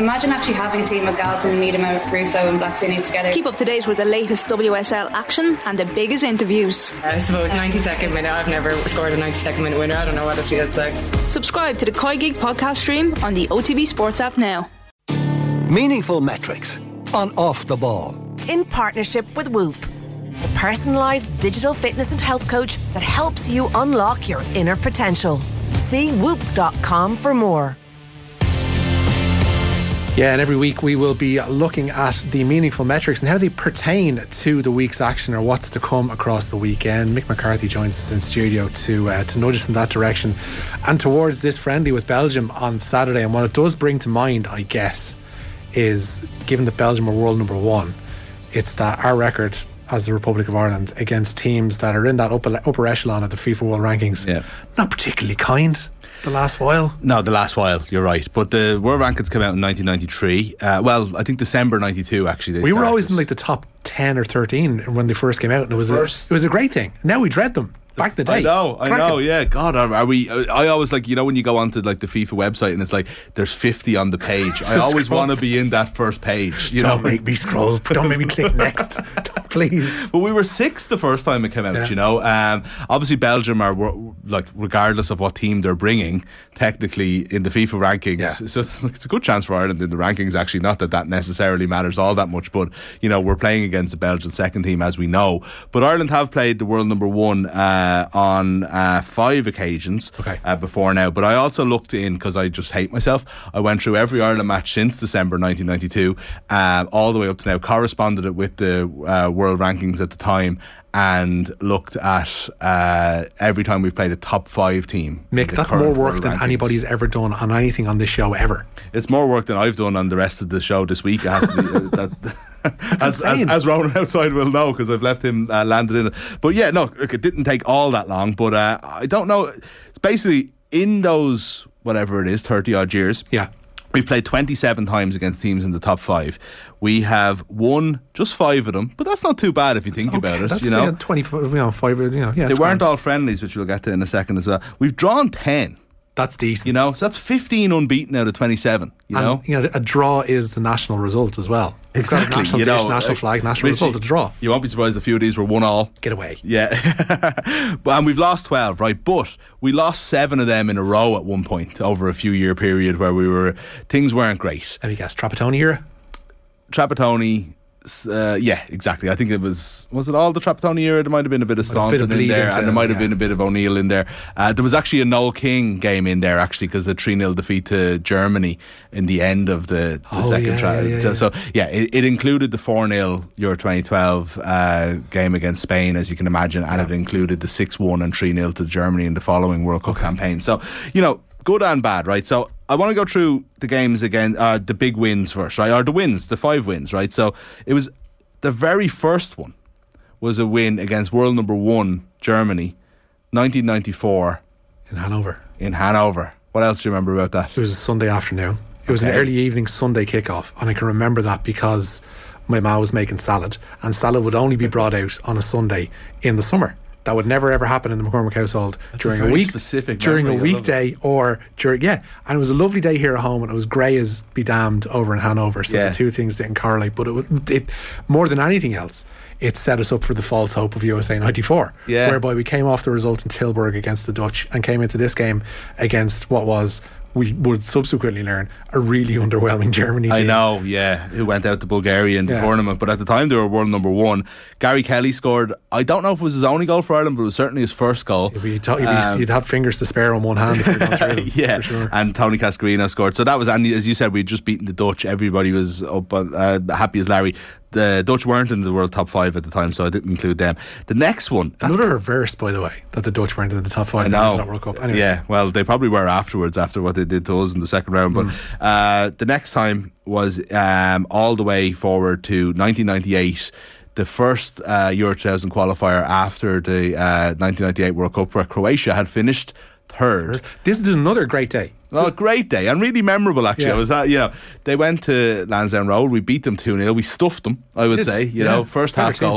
imagine actually having a team of Galton, Miedema, Russo, and Blackstenius together. Keep up to date with the latest WSL action and the biggest interviews. I suppose 92nd minute. I've never scored a 92nd minute winner. I don't know what it feels like. Subscribe to the Koi Gig podcast stream on the OTB Sports app now. Meaningful metrics on off the ball. In partnership with Whoop, the personalised digital fitness and health coach that helps you unlock your inner potential. See whoop.com for more. Yeah, and every week we will be looking at the meaningful metrics and how they pertain to the week's action or what's to come across the weekend. Mick McCarthy joins us in studio to uh, to nudge us in that direction and towards this friendly with Belgium on Saturday. And what it does bring to mind, I guess, is given that Belgium are world number one, it's that our record as the Republic of Ireland against teams that are in that upper, upper echelon of the FIFA World Rankings, Yeah. not particularly kind the last while. No, the last while, you're right. But the World Rankings came out in 1993. Uh, well, I think December 92, actually. they We were always in like the top 10 or 13 when they first came out, and it was, a, it was a great thing. Now we dread them. Back in the day. I know, I Cracking. know, yeah. God, are, are we? I always like, you know, when you go onto like the FIFA website and it's like there's 50 on the page. I always want to be in that first page. You Don't know, make me scroll. Don't make me click next. Please. But we were six the first time it came out. Yeah. You know, um, obviously Belgium are like regardless of what team they're bringing, technically in the FIFA rankings. Yeah. So it's, it's a good chance for Ireland in the rankings. Actually, not that that necessarily matters all that much, but you know we're playing against the Belgian second team as we know. But Ireland have played the world number one uh, on uh, five occasions Okay. uh, before now. But I also looked in because I just hate myself. I went through every Ireland match since December 1992, um, all the way up to now. Corresponded it with the uh, world rankings at the time. And looked at uh, every time we've played a top five team. Mick, that's more work than rankings. anybody's ever done on anything on this show ever. It's more work than I've done on the rest of the show this week. I have to be, uh, that, as, as, as Ronan outside will know because I've left him uh, landed in it. But yeah, no, look, it didn't take all that long. But uh, I don't know. It's basically in those whatever it is, thirty odd years. Yeah. We've played 27 times against teams in the top five. We have won just five of them, but that's not too bad if you think about Okay, it. That's, you know, yeah, 20, you know, five, you know, yeah. they weren't all friendlies, which we'll get to in a second as well. We've drawn 10, That's decent. you know, so that's 15 unbeaten out of 27, you and, know. you know, a draw is the national result as well. We've got a Exactly, National you dish, know, national uh, flag, national result, a draw. You won't be surprised a few of these were one all. Get away. Yeah. but, and we've lost 12, right? But we lost seven of them in a row at one point over a few year period where we were, things weren't great. Let me guess. Trapattoni era? Trapattoni. Uh, yeah, exactly. I think it was was it all the Trapattoni era? There might have been a bit of Might have been Staunton in there, into- and there might have yeah. been a bit of O'Neill in there. Uh, there was actually a Noel King game in there actually because a three 0 defeat to Germany in the end of the, the Oh, second yeah, trial. yeah, So yeah, it, it included the four 0 Euro twenty twelve uh, game against Spain, as you can imagine, and it included the six one and three 0 to Germany in the following World Cup campaign. So you know, good and bad, right? So. I want to go through the games again, uh, the big wins first, right? Or the wins, the five wins, right? So it was the very first one was a win against world number one Germany, 1994 In Hanover. in Hanover. What else do you remember about that? It was a Sunday afternoon. It was an early evening Sunday kickoff, and I can remember that because my ma was making salad, and salad would only be brought out on a Sunday in the summer. That would never ever happen in the McCormick household during a, very week, specific during a memory, weekday, or during yeah. And it was a lovely day here at home, and it was grey as be damned over in Hanover. So Yeah. the two things didn't correlate, but it, it more than anything else. It set us up for the false hope of USA '94, Yeah. whereby we came off the result in Tilburg against the Dutch and came into this game against what was we would subsequently learn a really underwhelming Germany team. I know, yeah, who went out to Bulgaria in the Yeah. tournament, but at the time they were world number one. Gary Kelly scored. I don't know if it was his only goal for Ireland, but it was certainly his first goal. You'd, be, you'd, Um, you'd have fingers to spare on one hand if you're through them, yeah, for sure. and Tony Cascarino scored. So that was, and as you said, we'd just beaten the Dutch. Everybody was up, uh, happy as Larry. The Dutch weren't in the world top five at the time, so I didn't include them. The next one, That's reverse, by the way, that the Dutch weren't in the top five I in the know. World World Cup. Anyway, Yeah, well, they probably were afterwards after what they did to us in the second round. But uh, the next time was um, all the way forward to 1998, the first uh, Euro 2000 qualifier after the uh, 1998 World Cup, where Croatia had finished third. this is another great day. Oh, a great day and really memorable. Actually, Yeah. I was that you know they went to Lansdowne Road. We beat them two 0 We stuffed them. I would Did, say you yeah. know first half team.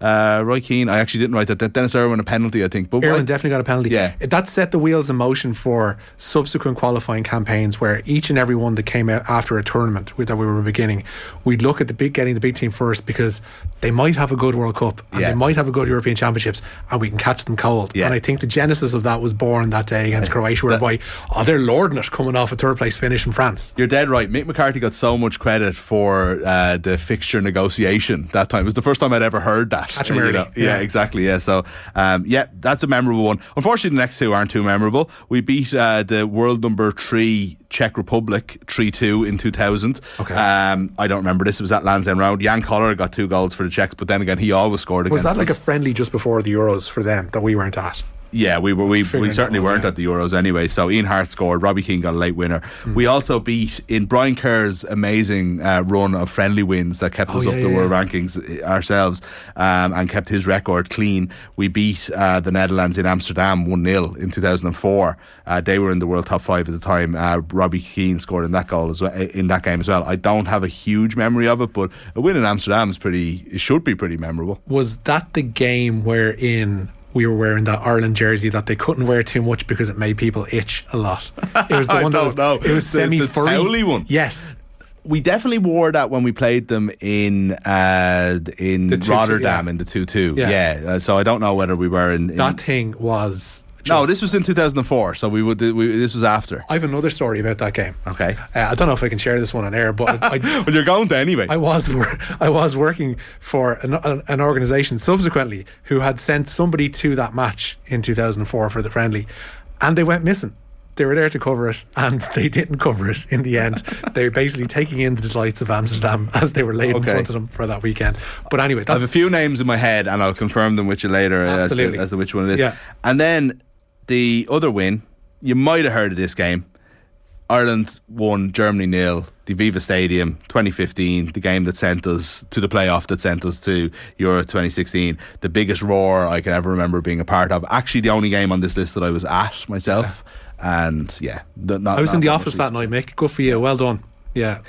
Uh, Roy Keane, I actually didn't write that. Dennis Irwin a penalty, I think. But Ireland I- definitely got a penalty. Yeah. That set the wheels in motion for subsequent qualifying campaigns where each and every one that came out after a tournament that we were beginning, we'd look at the big getting the big team first because they might have a good World Cup and Yeah. they might have a good European Championships and we can catch them cold. Yeah. And I think the genesis of that was born that day against Croatia whereby, oh, they're lording it coming off a third place finish in France. You're dead right. Mick McCarthy got so much credit for uh, the fixture negotiation that time. It was the first time I'd ever heard that. Catch Uh, you early. know? Yeah, Yeah. exactly. Yeah. So, um, yeah, that's a memorable one. Unfortunately, the next two aren't too memorable. We beat uh, the world number three Czech Republic 3 2 in 2000. Okay. Um, I don't remember this. It was at Lansdowne Road. Jan Koller got two goals for the Czechs, but then again, he always scored Was that like a friendly just before the Euros for them that we weren't at? Yeah, we were. We, we certainly was, weren't yeah. at the Euros anyway. So Ian Harte scored. Robbie Keane got a late winner. Hmm. We also beat in Brian Kerr's amazing uh, run of friendly wins that kept Oh, us yeah, up the yeah, world rankings uh, ourselves um, and kept his record clean. We beat uh, the Netherlands in Amsterdam one 0 in two thousand and four. Uh, they were in the world top five at the time. Uh, Robbie Keane scored in that goal as well in that game as well. I don't have a huge memory of it, but a win in Amsterdam is pretty. It should be pretty memorable. Was that the game wherein we were wearing that Ireland jersey that they couldn't wear too much because it made people itch a lot? It was the one that was know. it was semi furry one? Yes, we definitely wore that when we played them in uh, in The 2-2, Rotterdam yeah. in the two two. Yeah. Yeah. Uh, so I don't know whether we were in. in that thing was. No, this was in two thousand and four. So we would. We, this was after. I have another story about that game. Okay. Uh, I don't know if I can share this one on air, but I, Well, you're going to anyway. I was wor- I was working for an, an, an organization subsequently who had sent somebody to that match in 2004 for the friendly, and they went missing. They were there to cover it, and they didn't cover it in the end. They were basically taking in the delights of Amsterdam as they were laid in front of them for that weekend. But anyway, I have a few names in my head, and I'll confirm them with you later uh, as to, Absolutely. as to which one it is. Yeah. And then the other win, you might have heard of this game. Ireland won, Germany nil. The Viva Stadium, 2015, the game that sent us to the playoff, that sent us to Euro 2016. The biggest roar I can ever remember being a part of. Actually, the only game on this list that I was at myself. And yeah, not, I was in the office that night, Mick. Good for you. Well done. Yeah.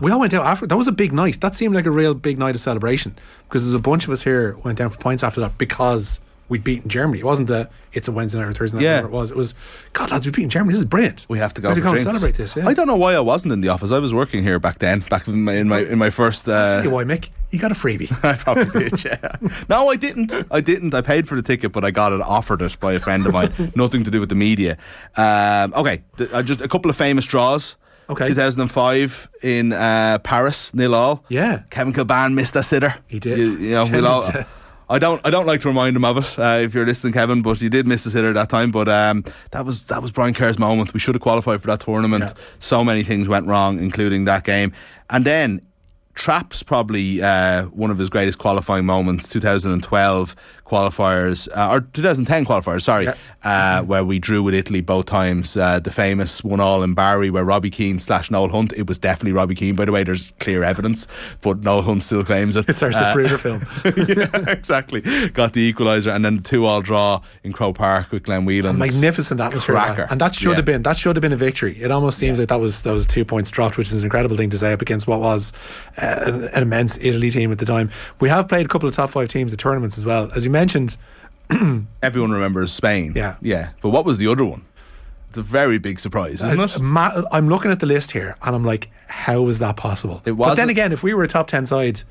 We all went out after. That was a big night. That seemed like a real big night of celebration because there's a bunch of us here went down for points after that because we'd beaten Germany. It wasn't a it's a Wednesday night or Thursday night. Yeah. whatever it was. It was God, lads, we beaten Germany. This is brilliant. We have to go We for have to go and celebrate this. Yeah. I don't know why I wasn't in the office. I was working here back then, back in my in my, in my first. Uh, Tell you why, Mick. You got a freebie. I probably did, yeah. No, I didn't. I didn't. I paid for the ticket, but I got it offered it by a friend of mine. Nothing to do with the media. Um, okay, th- uh, just a couple of famous draws. Okay. 2005 in uh, Paris, nil all. Yeah. Kevin Kilbane missed a sitter. He did. You, you know, we'll all, I don't. I don't like to remind him of it. Uh, if you're listening, Kevin, but you did miss a sitter that time. But um, that was that was Brian Kerr's moment. We should have qualified for that tournament. Yeah. So many things went wrong, including that game. And then Trapp's probably uh, one of his greatest qualifying moments. 2012 qualifiers uh, or 2010 qualifiers. Sorry, Yeah. uh, where we drew with Italy both times. Uh, the famous one all in Bari, where Robbie Keane slash Noel Hunt. It was definitely Robbie Keane, by the way. There's clear evidence, but Noel Hunt still claims it. It's our Uh, Zapruder film. yeah, exactly. Got the equaliser, and then the two all draw in Croke Park with Glenn Whelan. Magnificent atmosphere, Cracker. and that should Yeah. have been that should have been a victory. It almost seems like that was those two points dropped, which is an incredible thing to say up against what was uh, an, an immense Italy team at the time. We have played a couple of top five teams at tournaments as well, as you mentioned. Everyone remembers Spain. Yeah. yeah. But what was the other one? It's a very big surprise, isn't Uh, it? ma- I'm looking at the list here, and I'm like, how is that possible? It was. but then again, if we were a top ten side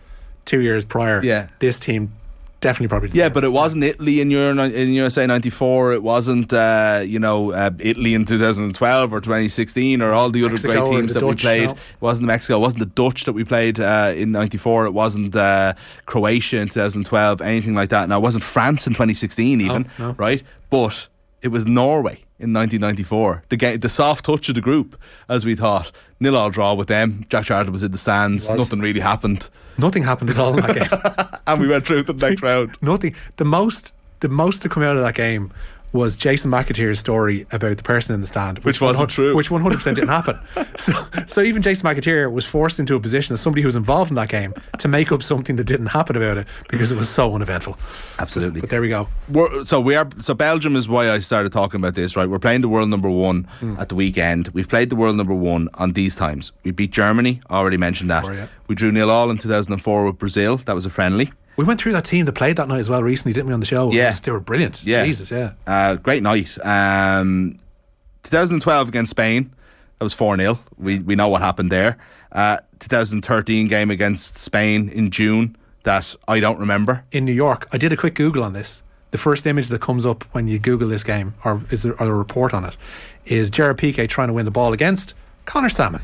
two years prior, Yeah. this team definitely probably Yeah, but it wasn't Italy in, Euro, in USA '94. It wasn't, uh, you know, uh, Italy in 2012 or 2016 or all the other Mexico great teams that we played. no. It wasn't Mexico. It wasn't the Dutch that we played uh, in '94. It wasn't uh, Croatia in 2012. Anything like that. Now, it wasn't France in 2016 even, no. right? But it was Norway in 1994. The game, the soft touch of the group, as we thought. Nil all draw with them. Jack Charlton was in the stands. Nothing really happened, nothing happened at all in that game. and we went through the next round. Nothing. The most, the most to come out of that game was Jason McAteer's story about the person in the stand, Which wasn't true. which one hundred percent didn't happen. So, so even Jason McAteer was forced into a position as somebody who was involved in that game to make up something that didn't happen about it because it was so uneventful. Absolutely. But there we go. We're, so we are. So Belgium is why I started talking about this. Right, we're playing the world number one Hmm. at the weekend. We've played the world number one on these times. We beat Germany. Already mentioned that. Before, yeah. We drew nil all in 2004 with Brazil. That was a friendly. We went through that team that played that night as well recently, didn't we, on the show? Yeah. was- they were brilliant. Yeah. Jesus, yeah. Uh, great night. Um, 2012 against Spain, that was 4 0. We, we know what happened there. Uh, 2013 game against Spain in June that I don't remember. In New York, I did a quick Google on this. The first image that comes up when you Google this game, or is there or a report on it, is Gerard Piqué trying to win the ball against Conor Sammon.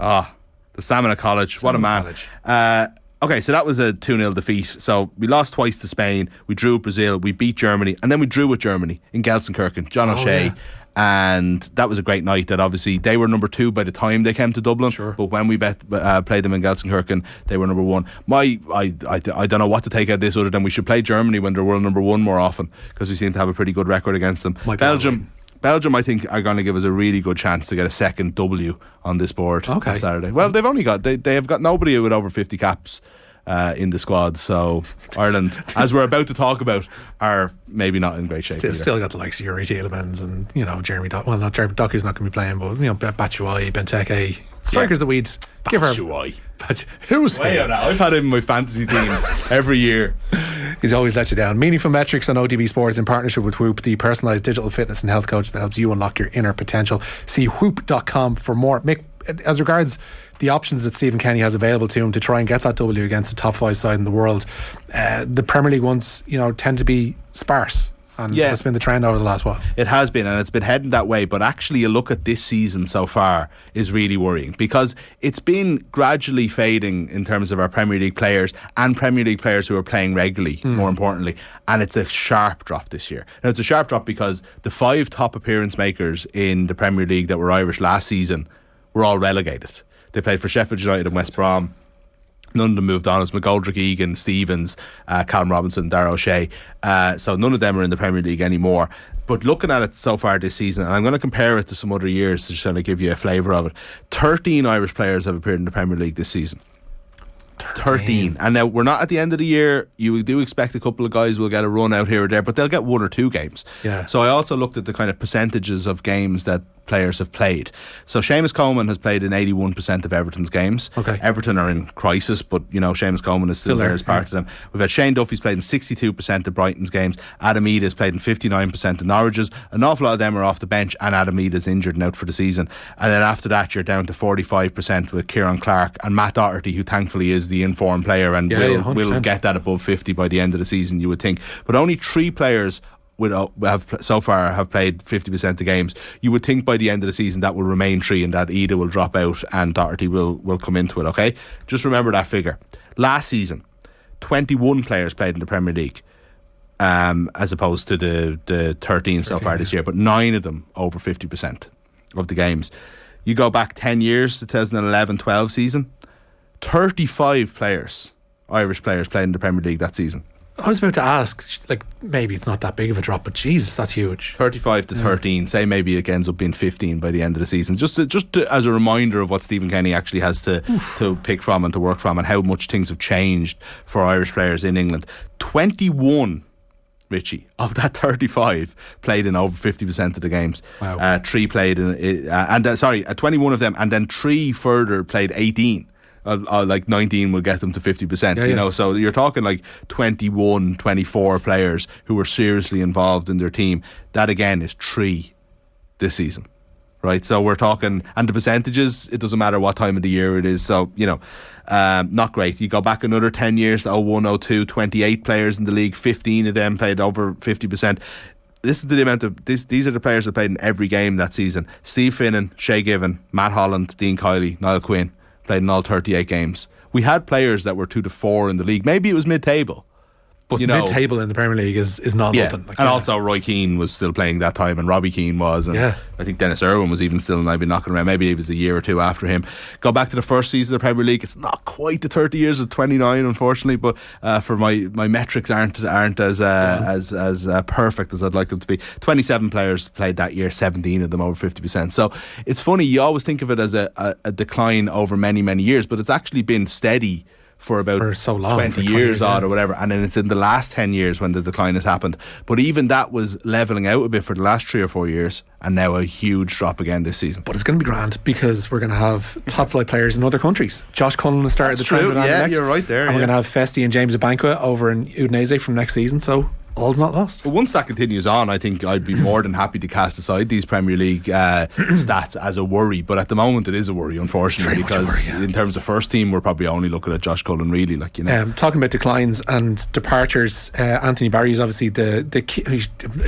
Ah, the Salmon of College. what a Salmon man. College. Uh, okay, so that was a 2 0 defeat. So we lost twice to Spain, we drew Brazil, we beat Germany, and then we drew with Germany in Gelsenkirchen. John O'Shea. yeah. And that was a great night. That obviously they were number two by the time they came to Dublin. Sure. But when we bet, uh, played them in Gelsenkirchen, they were number one. My, I, I, I don't know what to take out of this other than we should play Germany when they're world number one more often because we seem to have a pretty good record against them. Belgium, Belgium, I think, are going to give us a really good chance to get a second W on this board Okay. on Saturday. Well, they've only got they, they have got nobody with over fifty caps uh, in the squad. So Ireland, as we're about to talk about, are maybe not in great shape. Still, still got the likes of Youri Tielemans and you know Jeremy. Doc, well, not Jeremy Doku's not going to be playing, but you know Batshuayi, Benteke, strikers that we'd give her. Batshuayi. But who's Way he? that. I've had him in my fantasy team every year. He's always let you down. Meaningful Metrics on OTB Sports in partnership with Whoop, the personalised digital fitness and health coach that helps you unlock your inner potential. See whoop.com for more. Mick, as regards the options that Stephen Kenny has available to him to try and get that W against the top five side in the world, uh, the Premier League ones, you know, tend to be sparse. And Yeah. that's been the trend over the last while. It has been, and it's been heading that way. But actually, a look at this season so far is really worrying because it's been gradually fading in terms of our Premier League players and Premier League players who are playing regularly, more importantly. And it's a sharp drop this year. Now, it's a sharp drop because the five top appearance makers in the Premier League that were Irish last season were all relegated. They played for Sheffield United and West Brom. None of them moved on. It's McGoldrick, Egan, Stevens, uh, Callum Robinson, Dara O'Shea. Uh, so none of them are in the Premier League anymore. But looking at it so far this season, and I'm going to compare it to some other years to just kind of give you a flavour of it. 13 Irish players have appeared in the Premier League this season. 13. And now we're not at the end of the year. You do expect a couple of guys will get a run out here or there, but they'll get one or two games. Yeah. So I also looked at the kind of percentages of games that players have played. So Seamus Coleman has played in 81% of Everton's games. Okay. Everton are in crisis, but you know Seamus Coleman is still, Still there there, as part yeah. of them. We've had Shane Duffy's played in 62% of Brighton's games. Adam Idah's played in 59% of Norwich's. An awful lot of them are off the bench, and Adam Idah's injured and out for the season. And then after that, you're down to 45% with Ciaran Clark and Matt Doherty, who thankfully is the informed player and Yeah, will, yeah, will get that above 50 by the end of the season, you would think. But only three players would uh, have so far have played 50% of games. You would think by the end of the season that will remain three and that Idah will drop out and Doherty will, will come into it, okay? Just remember that figure. Last season, 21 players played in the Premier League. Um, as opposed to the, the 13 so far this year, but nine of them over 50% of the games. You go back 10 years, the 2011 12 season, 35 players, Irish players, playing in the Premier League that season. I was about to ask, like, maybe it's not that big of a drop, but Jesus, that's huge. 35 to 13. Say maybe it ends up being 15 by the end of the season. Just to, just to, as a reminder of what Stephen Kenny actually has to, to pick from and to work from and how much things have changed for Irish players in England. 21, Richie, of that 35 played in over 50% of the games. Wow. Uh, three played in, uh, and uh, sorry, uh, 21 of them, and then three further played 18. Uh, uh, like 19 will get them to 50%. Yeah, you yeah. know, so you're talking like 21, 24 players who were seriously involved in their team. That again is three this season. Right, so we're talking, and the percentages, it doesn't matter what time of the year it is. So, you know, um, not great. You go back another 10 years to 01, 02, 28 players in the league, 15 of them played over 50%. This is the amount of, this, these are the players that played in every game that season. Steve Finnan, Shay Given, Matt Holland, Dean Kiely, Niall Quinn played in all 38 games. We had players that were two to four in the league. Maybe it was mid table. But You know- mid-table in the Premier League is, is not Yeah, nothing. Like, and also Roy Keane was still playing that time, and Robbie Keane was, and Yeah. I think Dennis Irwin was even still maybe knocking around. Maybe it was a year or two after him. Go back to the first season of the Premier League. It's not quite the thirty years of twenty nine, unfortunately, but uh, for my, my metrics aren't aren't as uh, as as uh, perfect as I'd like them to be. Twenty seven players played that year, seventeen of them over fifty percent. So it's funny. You always think of it as a, a, a decline over many many years, but it's actually been steady for about For so long, 20 for 20 years years, odd or whatever. And then it's in the last 10 years when the decline has happened. But even that was leveling out a bit for the last three or four years. And now a huge drop again this season. But it's going to be grand because we're going to have top flight players in other countries. Josh Cullen has started That's the trend true. with Yeah, Anderlecht. you're right there, And we're going to have Festi and James Abankwah over in Udinese from next season. So all's not lost. But once that continues on, I think I'd be more than happy to cast aside these Premier League uh, stats as a worry. But at the moment, it is a worry, unfortunately, because worry, yeah. in terms of first team, we're probably only looking at Josh Cullen, really. Like you know, Um, talking about declines and departures, uh, Anthony Barry is obviously the the key,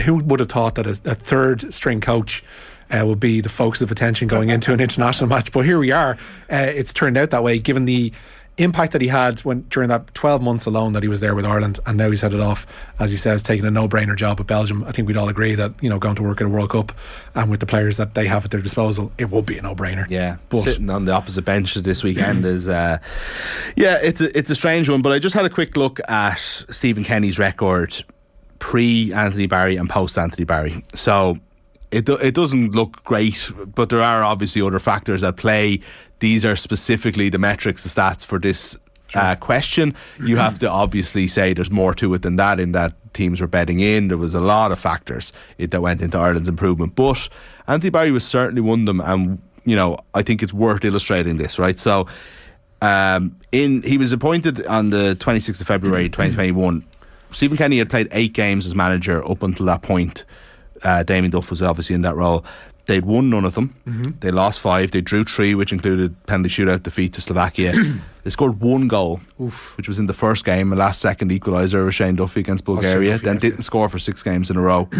who would have thought that a, a third string coach uh, would be the focus of attention going into an international match. But here we are. Uh, it's turned out that way, given the impact that he had when during that 12 months alone that he was there with Ireland, and now he's headed off, as he says, taking a no-brainer job at Belgium. I think we'd all agree that you know going to work at a World Cup and with the players that they have at their disposal, it would be a no-brainer. Yeah, but sitting on the opposite bench this weekend is, uh, yeah, it's a, it's a strange one. But I just had a quick look at Stephen Kenny's record pre Anthony Barry and post Anthony Barry. So it do, it doesn't look great, but there are obviously other factors at play. These are specifically the metrics, the stats for this. Uh, question. You have to obviously say there's more to it than that in that teams were betting in. There was a lot of factors it, that went into Ireland's improvement but Anthony Barry was certainly one of them and you know I think it's worth illustrating this right? So um, in he was appointed on the 26th of February 2021 Stephen Kenny had played eight games as manager up until that point uh, Damien Duff was obviously in that role they'd won none of them they lost five they drew three which included penalty shootout defeat to Slovakia they scored one goal which was in the first game a last second equaliser with Shane Duffy against Bulgaria Duffy, then yes, didn't score for six games in a row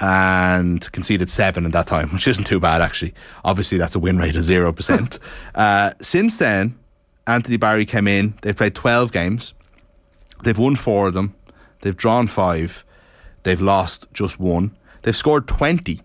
and conceded seven in that time, which isn't too bad actually. Obviously, that's a win rate of zero percent. uh, since then, Anthony Barry came in. They've played twelve games. They've won four of them. They've drawn five. They've lost just one. They've scored twenty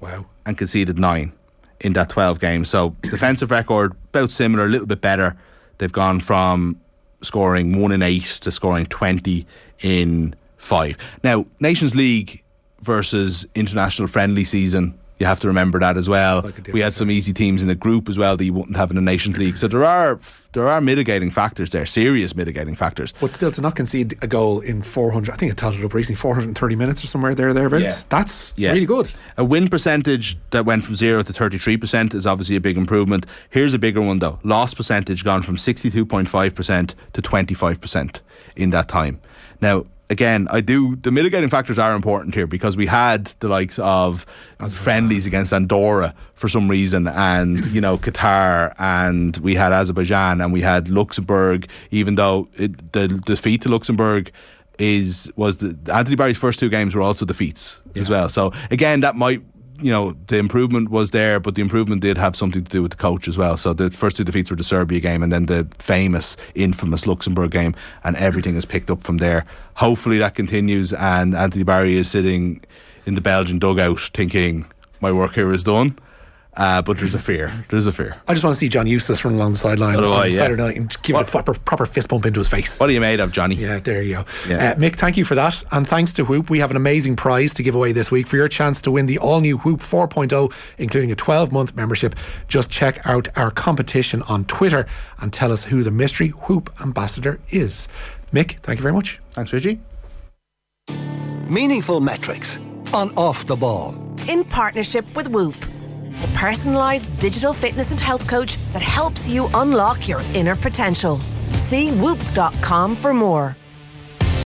wow. and conceded nine in that 12 games. So defensive record about similar, a little bit better. They've gone from scoring one in eight to scoring 20 in five. Now, Nations League versus international friendly season. You have to remember that as well. like we had some easy teams in the group as well that you wouldn't have in the Nations League. So there are there are mitigating factors there, serious mitigating factors. But still, to not concede a goal in 400, I think it up recently, 430 minutes or somewhere there, thereabouts. Yeah. That's Yeah. really good. A win percentage that went from 0 to 33% is obviously a big improvement. Here's a bigger one though. Loss percentage gone from 62.5% to 25% in that time. Now, again, I do the mitigating factors are important here because we had the likes of friendlies against Andorra for some reason and you know Qatar and we had Azerbaijan and we had Luxembourg even though it, the defeat to Luxembourg is was the Anthony Barry's first two games were also defeats as well. So again, that might you know the improvement was there, but the improvement did have something to do with the coach as well. So the first two defeats were the Serbia game and then the famous, infamous Luxembourg game, and everything is picked up from there. Hopefully that continues, and Anthony Barry is sitting in the Belgian dugout thinking, "My work here is done." Uh, but there's a fear. There's a fear. I just want to see John Eustace running along the sideline So do on I, yeah. Saturday night and give it a proper, proper fist bump into his face. What are you made of, Johnny? Yeah, there you go. Yeah. Uh, Mick, thank you for that. And thanks to Whoop, we have an amazing prize to give away this week. For your chance to win the all new Whoop 4.0, including a 12 month membership, just check out our competition on Twitter and tell us who the mystery Whoop ambassador is. Mick, thank you very much. Thanks, Richie. Meaningful metrics on off the ball. in partnership with Whoop, the personalised digital fitness and health coach that helps you unlock your inner potential. See whoop.com for more.